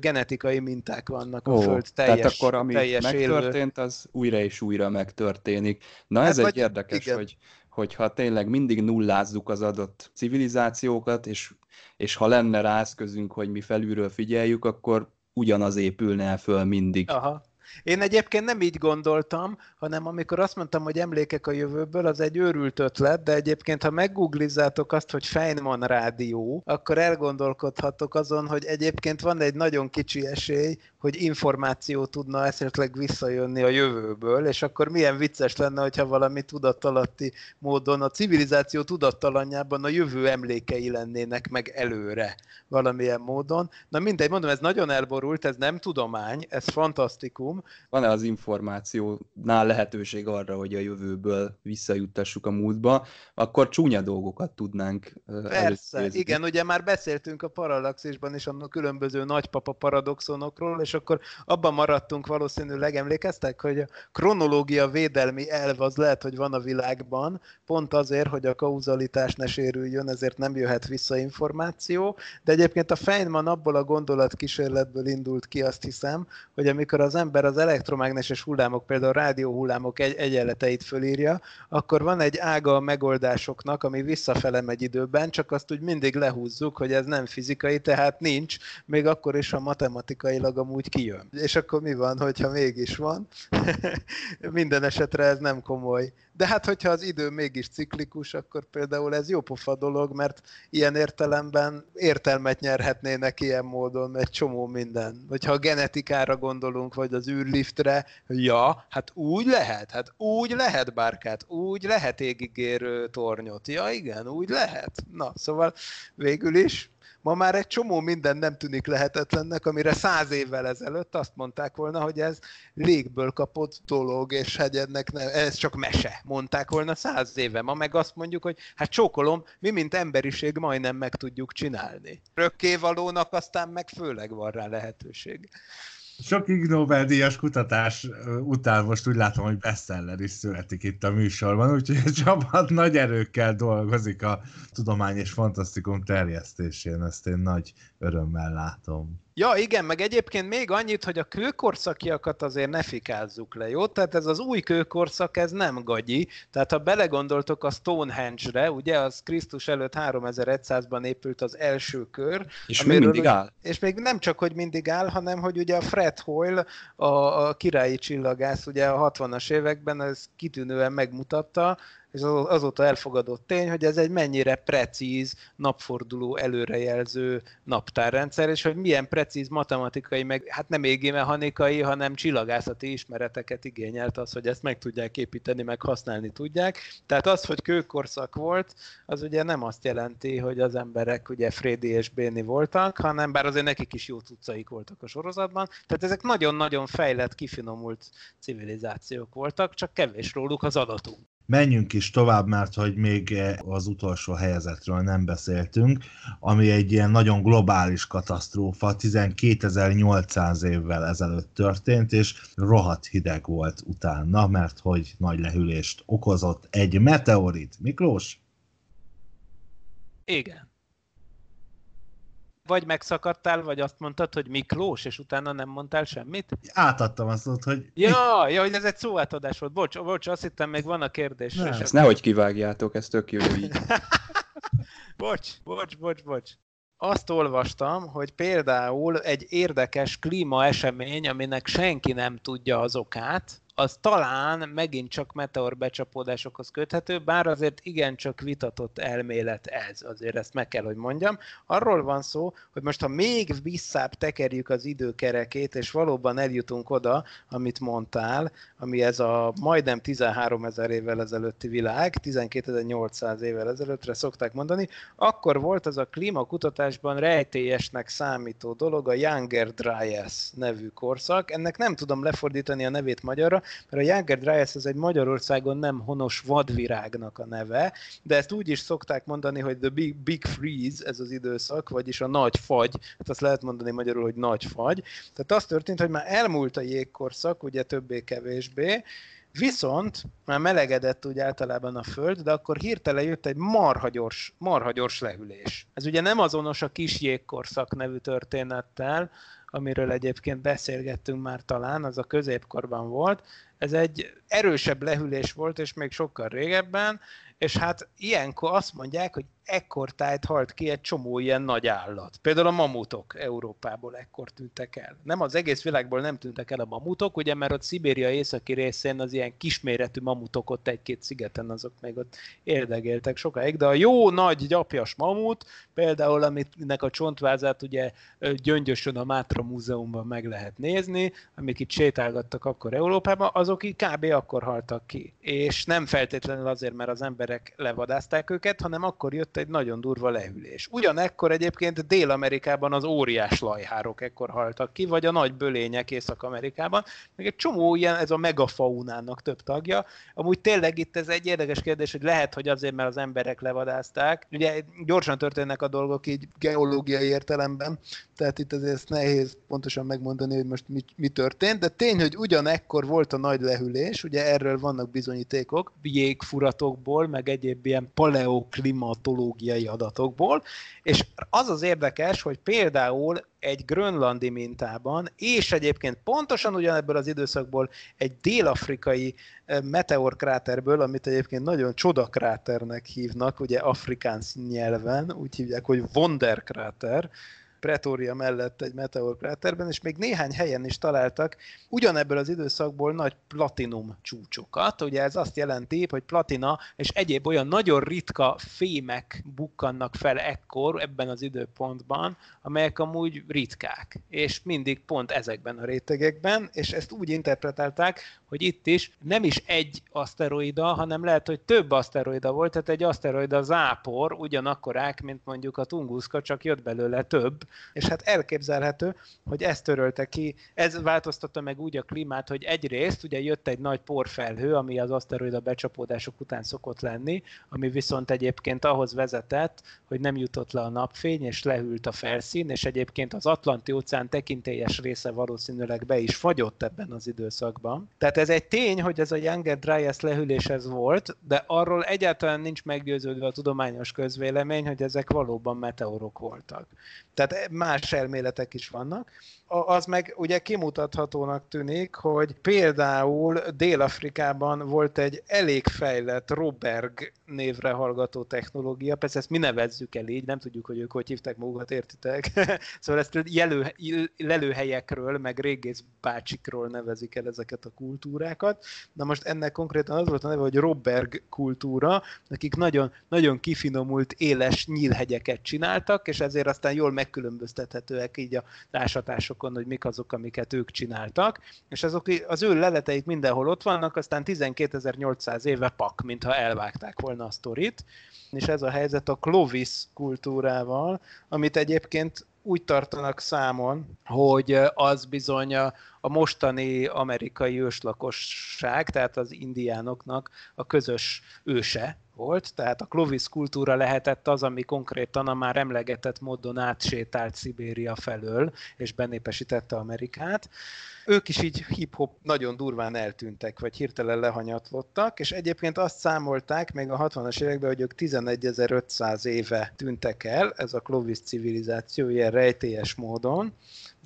genetikai minták vannak a Ó, Föld teljes Tehát akkor ami teljes megtörtént, élő. az újra és újra megtörténik. Na ez hát, egy érdekes, igen. hogy hogyha tényleg mindig nullázzuk az adott civilizációkat, és, és ha lenne rá eszközünk, hogy mi felülről figyeljük, akkor ugyanaz épülne el föl mindig. Aha. Én egyébként nem így gondoltam, hanem amikor azt mondtam, hogy emlékek a jövőből, az egy őrült ötlet, de egyébként ha meggooglizzátok azt, hogy Feynman rádió, akkor elgondolkodhatok azon, hogy egyébként van egy nagyon kicsi esély, hogy információ tudna esetleg visszajönni a jövőből, és akkor milyen vicces lenne, hogyha valami tudatalatti módon a civilizáció tudattalanjában a jövő emlékei lennének meg előre valamilyen módon. Na mindegy, mondom, ez nagyon elborult, ez nem tudomány, ez fantasztikum. Van-e az információnál lehetőség arra, hogy a jövőből visszajuttassuk a múltba, akkor csúnya dolgokat tudnánk Persze, igen, ugye már beszéltünk a paralaxisban is a különböző nagypapa paradoxonokról, és akkor abban maradtunk valószínűleg, emlékeztek, hogy a kronológia védelmi elv az lehet, hogy van a világban, pont azért, hogy a kauzalitás ne sérüljön, ezért nem jöhet vissza információ, de egyébként a Feynman abból a gondolatkísérletből indult ki, azt hiszem, hogy amikor az ember az elektromágneses hullámok, például a rádióhullámok egy egyenleteit fölírja, akkor van egy ága a megoldásoknak, ami visszafele megy időben, csak azt úgy mindig lehúzzuk, hogy ez nem fizikai, tehát nincs, még akkor is, ha matematikailag amúgy kijön. És akkor mi van, hogyha mégis van? Minden esetre ez nem komoly. De hát, hogyha az idő mégis ciklikus, akkor például ez jó pofa dolog, mert ilyen értelemben értelmet nyerhetnének ilyen módon egy csomó minden. Hogyha a genetikára gondolunk, vagy az űrliftre, ja, hát úgy lehet, hát úgy lehet bárkát, úgy lehet égigérő tornyot. Ja, igen, úgy lehet. Na, szóval végül is Ma már egy csomó minden nem tűnik lehetetlennek, amire száz évvel ezelőtt azt mondták volna, hogy ez légből kapott dolog, és hegyednek nem, ez csak mese, mondták volna száz éve. Ma meg azt mondjuk, hogy hát csókolom, mi mint emberiség majdnem meg tudjuk csinálni. Rökkévalónak aztán meg főleg van rá lehetőség. Sok Ig Nobel-díjas kutatás után most úgy látom, hogy bestseller is születik itt a műsorban, úgyhogy a csapat nagy erőkkel dolgozik a tudomány és fantasztikum terjesztésén, ezt én nagy örömmel látom. Ja, igen, meg egyébként még annyit, hogy a kőkorszakiakat azért ne fikázzuk le, jó? Tehát ez az új kőkorszak, ez nem gagyi. Tehát ha belegondoltok a Stonehenge-re, ugye az Krisztus előtt 3100-ban épült az első kör. És még mindig áll. És még nem csak, hogy mindig áll, hanem hogy ugye a Fred Hoyle, a, a királyi csillagász, ugye a 60-as években ez kitűnően megmutatta, az azóta elfogadott tény, hogy ez egy mennyire precíz, napforduló előrejelző naptárrendszer, és hogy milyen precíz matematikai, meg hát nem égimechanikai, hanem csillagászati ismereteket igényelt az, hogy ezt meg tudják építeni, meg használni tudják. Tehát az, hogy kőkorszak volt, az ugye nem azt jelenti, hogy az emberek ugye Freddy és Béni voltak, hanem bár azért nekik is jó tucaik voltak a sorozatban. Tehát ezek nagyon-nagyon fejlett, kifinomult civilizációk voltak, csak kevés róluk az adatunk menjünk is tovább, mert hogy még az utolsó helyezetről nem beszéltünk, ami egy ilyen nagyon globális katasztrófa, 12.800 évvel ezelőtt történt, és rohadt hideg volt utána, mert hogy nagy lehűlést okozott egy meteorit. Miklós? Igen vagy megszakadtál, vagy azt mondtad, hogy Miklós, és utána nem mondtál semmit? Átadtam azt, hogy... Ja, ja, hogy ez egy szóátadás volt. Bocs, bocs, azt hittem, még van a kérdés. Ne, ezt nehogy kivágjátok, ez tök jó így. bocs, bocs, bocs, bocs. Azt olvastam, hogy például egy érdekes klímaesemény, aminek senki nem tudja az okát, az talán megint csak meteor becsapódásokhoz köthető, bár azért igencsak vitatott elmélet ez, azért ezt meg kell, hogy mondjam. Arról van szó, hogy most ha még visszább tekerjük az időkerekét, és valóban eljutunk oda, amit mondtál, ami ez a majdnem 13 ezer évvel ezelőtti világ, 12.800 évvel ezelőttre szokták mondani, akkor volt az a klímakutatásban rejtélyesnek számító dolog, a Younger Dryas nevű korszak. Ennek nem tudom lefordítani a nevét magyarra, mert a Jager Dryas az egy Magyarországon nem honos vadvirágnak a neve, de ezt úgy is szokták mondani, hogy the big, big freeze, ez az időszak, vagyis a nagy fagy, hát azt lehet mondani magyarul, hogy nagy fagy. Tehát az történt, hogy már elmúlt a jégkorszak, ugye többé-kevésbé, Viszont már melegedett úgy általában a föld, de akkor hirtelen jött egy marha gyors, marha gyors lehűlés. Ez ugye nem azonos a kis jégkorszak nevű történettel, amiről egyébként beszélgettünk már talán, az a középkorban volt. Ez egy erősebb lehűlés volt, és még sokkal régebben, és hát ilyenkor azt mondják, hogy ekkor tájt halt ki egy csomó ilyen nagy állat. Például a mamutok Európából ekkor tűntek el. Nem az egész világból nem tűntek el a mamutok, ugye, mert ott Szibéria északi részén az ilyen kisméretű mamutok ott egy-két szigeten, azok még ott érdegéltek sokáig, de a jó nagy gyapjas mamut, például aminek a csontvázát ugye gyöngyösön a Mátra Múzeumban meg lehet nézni, amik itt sétálgattak akkor Európában, azok így kb. akkor haltak ki. És nem feltétlenül azért, mert az emberek levadázták őket, hanem akkor jött egy nagyon durva lehűlés. Ugyanekkor egyébként Dél-Amerikában az óriás lajhárok ekkor haltak ki, vagy a nagy bölények Észak-Amerikában, meg egy csomó ilyen, ez a megafaunának több tagja. Amúgy tényleg itt ez egy érdekes kérdés, hogy lehet, hogy azért, mert az emberek levadázták. Ugye gyorsan történnek a dolgok így geológiai értelemben, tehát itt azért nehéz pontosan megmondani, hogy most mi, mi történt, de tény, hogy ugyanekkor volt a nagy lehűlés, ugye erről vannak bizonyítékok, jégfuratokból, meg egyéb ilyen paleoklimatológiai geológiai adatokból, és az az érdekes, hogy például egy grönlandi mintában, és egyébként pontosan ugyanebből az időszakból egy dél-afrikai meteorkráterből, amit egyébként nagyon csodakráternek hívnak, ugye afrikáns nyelven, úgy hívják, hogy Wonderkráter, Pretoria mellett egy meteorkráterben, és még néhány helyen is találtak ugyanebből az időszakból nagy platinum csúcsokat. Ugye ez azt jelenti, hogy platina és egyéb olyan nagyon ritka fémek bukkannak fel ekkor, ebben az időpontban, amelyek amúgy ritkák, és mindig pont ezekben a rétegekben, és ezt úgy interpretálták, hogy itt is nem is egy aszteroida, hanem lehet, hogy több aszteroida volt, tehát egy aszteroida zápor ugyanakkorák, mint mondjuk a Tunguska, csak jött belőle több, és hát elképzelhető, hogy ezt törölte ki, ez változtatta meg úgy a klímát, hogy egyrészt ugye jött egy nagy porfelhő, ami az aszteroida becsapódások után szokott lenni, ami viszont egyébként ahhoz vezetett, hogy nem jutott le a napfény, és lehűlt a felszín, és egyébként az Atlanti óceán tekintélyes része valószínűleg be is fagyott ebben az időszakban. Tehát ez egy tény, hogy ez a Younger Dryas lehűlés ez volt, de arról egyáltalán nincs meggyőződve a tudományos közvélemény, hogy ezek valóban meteorok voltak. Tehát más elméletek is vannak. Az meg ugye kimutathatónak tűnik, hogy például Dél-Afrikában volt egy elég fejlett Roberg névre hallgató technológia, persze ezt mi nevezzük el így, nem tudjuk, hogy ők hogy hívták magukat, értitek? szóval ezt jelő, lelőhelyekről, meg régész bácsikról nevezik el ezeket a kultúrákat. Na most ennek konkrétan az volt a neve, hogy Roberg kultúra, akik nagyon, nagyon kifinomult, éles nyílhegyeket csináltak, és ezért aztán jól megkülönböztethetőek így a ásatásokon, hogy mik azok, amiket ők csináltak, és azok, az ő leleteik mindenhol ott vannak, aztán 12.800 éve pak, mintha elvágták volna a sztorit, és ez a helyzet a Clovis kultúrával, amit egyébként úgy tartanak számon, hogy az bizony a mostani amerikai őslakosság, tehát az indiánoknak a közös őse volt, tehát a Clovis kultúra lehetett az, ami konkrétan a már emlegetett módon átsétált Szibéria felől, és benépesítette Amerikát. Ők is így hip-hop nagyon durván eltűntek, vagy hirtelen lehanyatlottak, és egyébként azt számolták még a 60-as években, hogy ők 11.500 éve tűntek el, ez a Clovis civilizáció ilyen rejtélyes módon,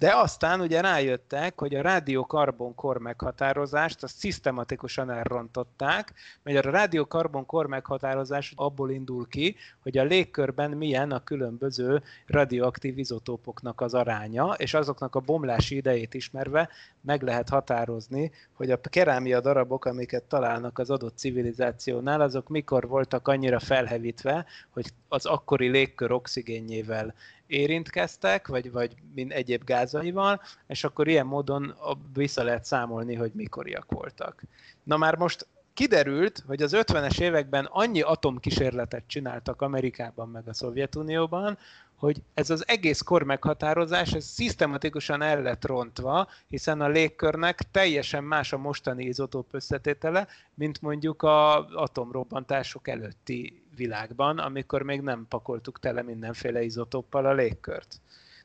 de aztán ugye rájöttek, hogy a rádiokarbon kor meghatározást azt szisztematikusan elrontották, mert a rádiokarbon kor meghatározás abból indul ki, hogy a légkörben milyen a különböző radioaktív izotópoknak az aránya, és azoknak a bomlási idejét ismerve meg lehet határozni, hogy a kerámia darabok, amiket találnak az adott civilizációnál, azok mikor voltak annyira felhevítve, hogy az akkori légkör oxigénjével érintkeztek, vagy, vagy mint egyéb gázaival, és akkor ilyen módon vissza lehet számolni, hogy mikoriak voltak. Na már most kiderült, hogy az 50-es években annyi atomkísérletet csináltak Amerikában meg a Szovjetunióban, hogy ez az egész kor meghatározás, ez szisztematikusan el lett rontva, hiszen a légkörnek teljesen más a mostani izotóp összetétele, mint mondjuk a atomrobbantások előtti világban, amikor még nem pakoltuk tele mindenféle izotóppal a légkört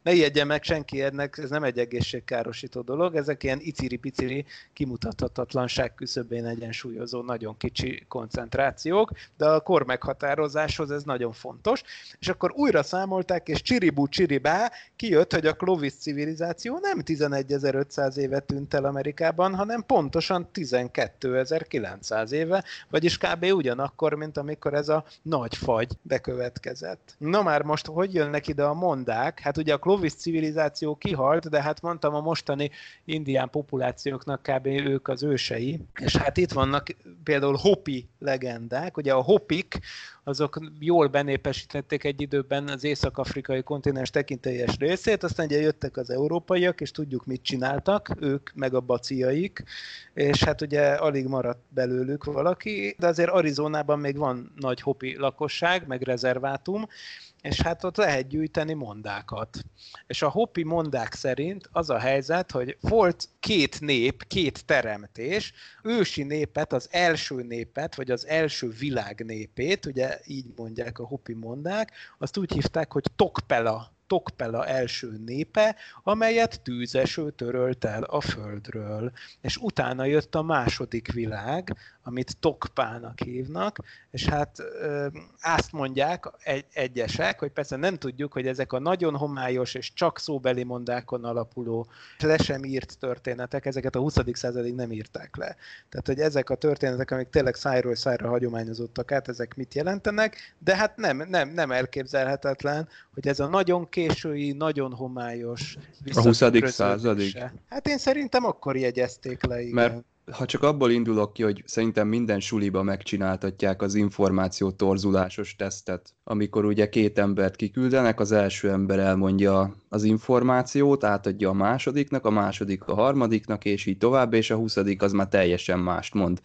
ne ijedjen meg senki, ennek ez nem egy egészségkárosító dolog, ezek ilyen iciri-piciri kimutathatatlanság küszöbén egyensúlyozó nagyon kicsi koncentrációk, de a kor meghatározáshoz ez nagyon fontos, és akkor újra számolták, és csiribú csiribá kijött, hogy a Clovis civilizáció nem 11.500 éve tűnt el Amerikában, hanem pontosan 12.900 éve, vagyis kb. ugyanakkor, mint amikor ez a nagy fagy bekövetkezett. Na már most hogy jönnek ide a mondák? Hát ugye a Clovis Clovis civilizáció kihalt, de hát mondtam, a mostani indián populációknak kb. ők az ősei. És hát itt vannak például Hopi legendák. Ugye a Hopik azok jól benépesítették egy időben az észak-afrikai kontinens tekintélyes részét, aztán ugye jöttek az európaiak, és tudjuk, mit csináltak, ők meg a baciaik, és hát ugye alig maradt belőlük valaki, de azért Arizonában még van nagy hopi lakosság, meg rezervátum, és hát ott lehet gyűjteni mondákat. És a Hopi mondák szerint az a helyzet, hogy volt két nép, két teremtés, ősi népet, az első népet, vagy az első világ népét, ugye így mondják a Hopi mondák, azt úgy hívták, hogy Tokpela Tokpela első népe, amelyet tűzeső törölt el a földről. És utána jött a második világ, amit tokpának hívnak, és hát azt mondják egy, egyesek, hogy persze nem tudjuk, hogy ezek a nagyon homályos és csak szóbeli mondákon alapuló, le sem írt történetek, ezeket a 20. századig nem írták le. Tehát, hogy ezek a történetek, amik tényleg szájról szájra hagyományozottak át, ezek mit jelentenek, de hát nem, nem, nem elképzelhetetlen, hogy ez a nagyon késői, nagyon homályos A 20. századig? Hát én szerintem akkor jegyezték le, igen. Mert ha csak abból indulok ki, hogy szerintem minden suliba megcsináltatják az információ torzulásos tesztet, amikor ugye két embert kiküldenek, az első ember elmondja az információt, átadja a másodiknak, a második a harmadiknak, és így tovább, és a huszadik az már teljesen mást mond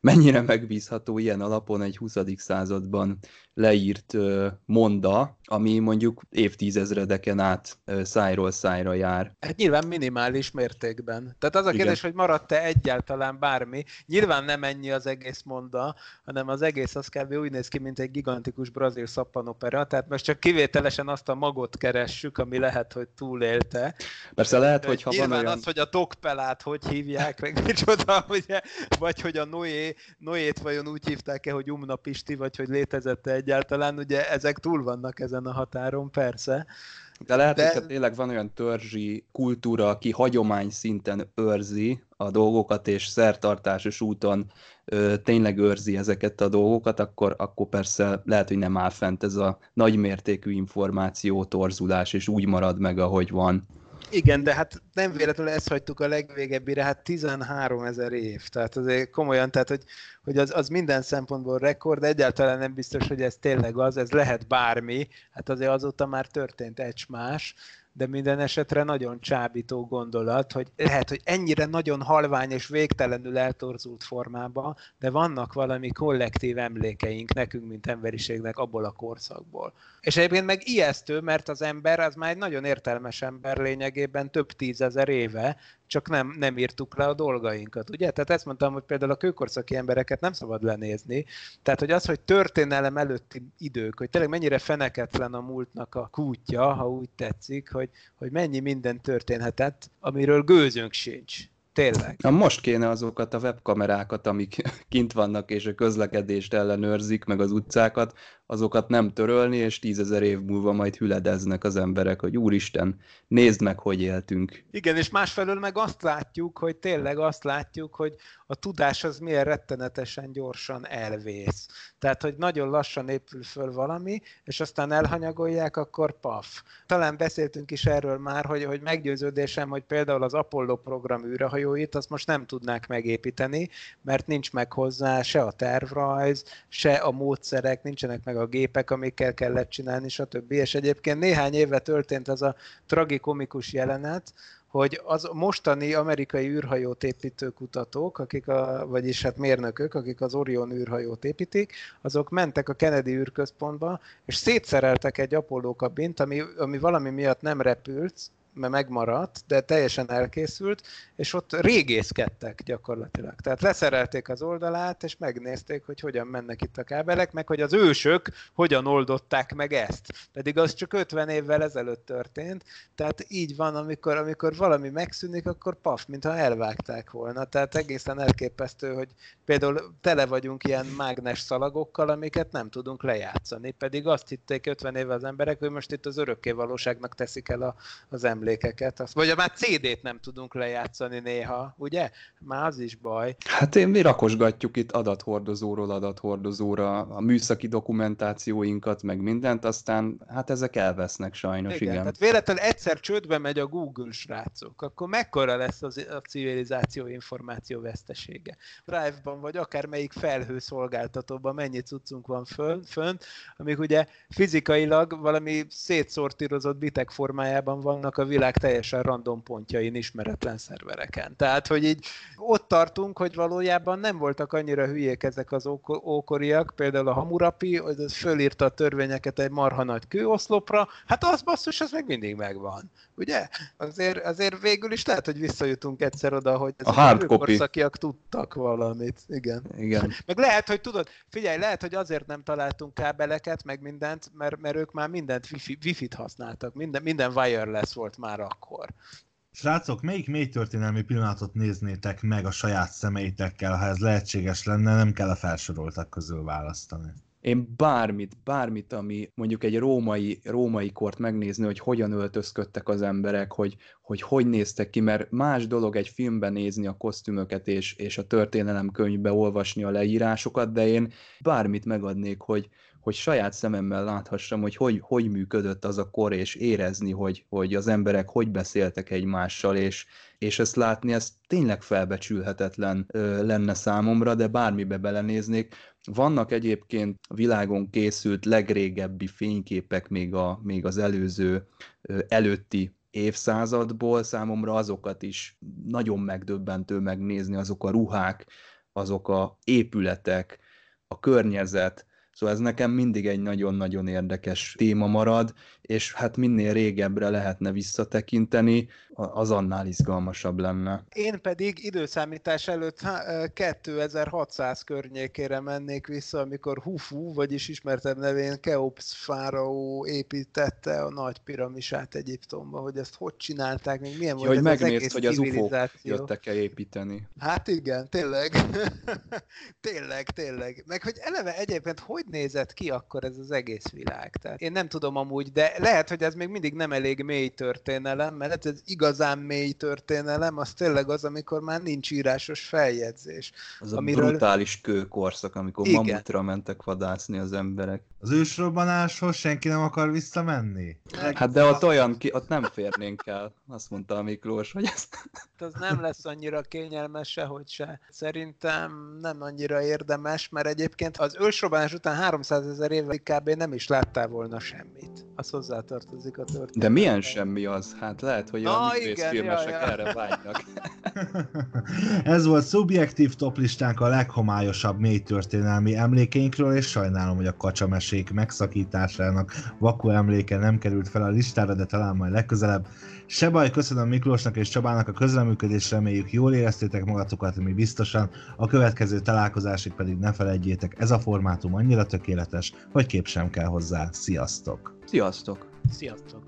mennyire megbízható ilyen alapon egy 20. században leírt monda, ami mondjuk évtizedeken át szájról szájra jár. Hát nyilván minimális mértékben. Tehát az a kérdés, Igen. hogy maradt-e egyáltalán bármi. Nyilván nem ennyi az egész monda, hanem az egész az kb. úgy néz ki, mint egy gigantikus brazil szappanopera, tehát most csak kivételesen azt a magot keressük, ami lehet, hogy túlélte. Persze lehet, hogy ha Nyilván van olyan... az, hogy a tokpelát hogy hívják, meg micsoda, ugye? vagy hogy a Noé, Noét vajon úgy hívták-e, hogy Umna Pisti, vagy hogy létezett -e egyáltalán, ugye ezek túl vannak ezen a határon, persze. De lehet, De... hogy tényleg van olyan törzsi kultúra, aki hagyomány szinten őrzi a dolgokat, és szertartásos úton ö, tényleg őrzi ezeket a dolgokat, akkor, akkor persze lehet, hogy nem áll fent ez a nagymértékű információ torzulás, és úgy marad meg, ahogy van. Igen, de hát nem véletlenül ezt hagytuk a legvégebbire, hát 13 ezer év, tehát azért komolyan, tehát hogy, hogy az, az minden szempontból rekord, de egyáltalán nem biztos, hogy ez tényleg az, ez lehet bármi, hát azért azóta már történt egy más, de minden esetre nagyon csábító gondolat, hogy lehet, hogy ennyire nagyon halvány és végtelenül eltorzult formában, de vannak valami kollektív emlékeink nekünk, mint emberiségnek abból a korszakból. És egyébként meg ijesztő, mert az ember az már egy nagyon értelmes ember lényegében több tízezer éve, csak nem, nem írtuk le a dolgainkat, ugye? Tehát ezt mondtam, hogy például a kőkorszaki embereket nem szabad lenézni. Tehát, hogy az, hogy történelem előtti idők, hogy tényleg mennyire feneketlen a múltnak a kútja, ha úgy tetszik, hogy, hogy mennyi minden történhetett, amiről gőzünk sincs. Tényleg. Na most kéne azokat a webkamerákat, amik kint vannak és a közlekedést ellenőrzik, meg az utcákat, azokat nem törölni, és tízezer év múlva majd hüledeznek az emberek, hogy úristen, nézd meg, hogy éltünk. Igen, és másfelől meg azt látjuk, hogy tényleg azt látjuk, hogy a tudás az milyen rettenetesen gyorsan elvész. Tehát, hogy nagyon lassan épül föl valami, és aztán elhanyagolják, akkor paf. Talán beszéltünk is erről már, hogy, hogy meggyőződésem, hogy például az Apollo program űrhajóit azt most nem tudnák megépíteni, mert nincs meg hozzá se a tervrajz, se a módszerek, nincsenek meg a gépek, amikkel kellett csinálni, stb. És egyébként néhány éve történt az a tragikomikus jelenet, hogy az mostani amerikai űrhajót építő kutatók, akik a, vagyis hát mérnökök, akik az Orion űrhajót építik, azok mentek a Kennedy űrközpontba, és szétszereltek egy Apollo kabint, ami, ami valami miatt nem repült, mert megmaradt, de teljesen elkészült, és ott régészkedtek gyakorlatilag. Tehát leszerelték az oldalát, és megnézték, hogy hogyan mennek itt a kábelek, meg hogy az ősök hogyan oldották meg ezt. Pedig az csak 50 évvel ezelőtt történt, tehát így van, amikor, amikor valami megszűnik, akkor paf, mintha elvágták volna. Tehát egészen elképesztő, hogy például tele vagyunk ilyen mágnes szalagokkal, amiket nem tudunk lejátszani, pedig azt hitték 50 évvel az emberek, hogy most itt az örökké valóságnak teszik el a, az emlékeket. Azt, vagy már CD-t nem tudunk lejátszani néha, ugye? Már az is baj. Hát én mi rakosgatjuk itt adathordozóról adathordozóra a műszaki dokumentációinkat, meg mindent, aztán hát ezek elvesznek sajnos, igen. igen. Tehát véletlenül egyszer csődbe megy a Google srácok, akkor mekkora lesz az, a civilizáció információ vesztesége? Drive-ban vagy akár melyik felhőszolgáltatóban mennyi cuccunk van fönn, fönt, amik ugye fizikailag valami szétszortírozott bitek formájában vannak a világ teljesen random pontjain ismeretlen szervereken. Tehát, hogy így ott tartunk, hogy valójában nem voltak annyira hülyék ezek az ókoriak, például a Hamurapi, hogy az fölírta a törvényeket egy marha nagy kőoszlopra, hát az basszus, az meg mindig megvan. Ugye? Azért, azért végül is lehet, hogy visszajutunk egyszer oda, hogy ezek a, a korszakiak tudtak valamit. Igen. Igen. Meg lehet, hogy tudod, figyelj, lehet, hogy azért nem találtunk kábeleket, meg mindent, mert, mert ők már mindent wifi, wifi-t használtak, minden, minden wireless volt már akkor. Srácok, melyik mély történelmi pillanatot néznétek meg a saját szemeitekkel, ha ez lehetséges lenne, nem kell a felsoroltak közül választani? Én bármit, bármit, ami mondjuk egy római, római kort megnézni, hogy hogyan öltözködtek az emberek, hogy, hogy hogy néztek ki, mert más dolog egy filmben nézni a kosztümöket és, és a történelemkönyvbe olvasni a leírásokat, de én bármit megadnék, hogy, hogy saját szememmel láthassam, hogy, hogy hogy működött az a kor, és érezni, hogy, hogy az emberek hogy beszéltek egymással, és, és ezt látni, ez tényleg felbecsülhetetlen ö, lenne számomra, de bármibe belenéznék. Vannak egyébként világon készült legrégebbi fényképek még, a, még az előző, ö, előtti évszázadból, számomra azokat is nagyon megdöbbentő megnézni, azok a ruhák, azok a épületek, a környezet, Szóval ez nekem mindig egy nagyon-nagyon érdekes téma marad, és hát minél régebbre lehetne visszatekinteni, az annál izgalmasabb lenne. Én pedig időszámítás előtt 2600 környékére mennék vissza, amikor Hufu, vagyis ismertebb nevén Keops fáraó építette a nagy piramisát Egyiptomba, hogy ezt hogy csinálták, még milyen ja, volt hogy ez megnézd, az egész hogy az ufo jöttek-e építeni. Hát igen, tényleg. tényleg, tényleg. Meg hogy eleve egyébként hogy nézett ki akkor ez az egész világ? Tehát én nem tudom amúgy, de lehet, hogy ez még mindig nem elég mély történelem, mert ez igazán mély történelem, az tényleg az, amikor már nincs írásos feljegyzés. Az amiről... a brutális kőkorszak, amikor Igen. mamutra mentek vadászni az emberek. Az ősrobbanáshoz senki nem akar visszamenni? Hát de ott olyan, ki, ott nem férnénk el, azt mondta a Miklós, hogy ez... Az nem lesz annyira kényelmes sehogy se. Szerintem nem annyira érdemes, mert egyébként az ősrobbanás után 300 ezer éve kb. nem is láttál volna semmit. Az hozzátartozik a történet. De milyen semmi az? Hát lehet, hogy a művészfilmesek ja. erre vágynak. Ez volt szubjektív toplistánk a leghomályosabb mély történelmi emlékeinkről, és sajnálom, hogy a kacsamesék megszakításának vakó emléke nem került fel a listára, de talán majd legközelebb. Se baj, köszönöm Miklósnak és Csabának a közreműködést, reméljük jól éreztétek magatokat, mi biztosan. A következő találkozásig pedig ne felejtjétek, ez a formátum annyira tökéletes, hogy kép sem kell hozzá. Sziasztok! Sziasztok! Sziasztok!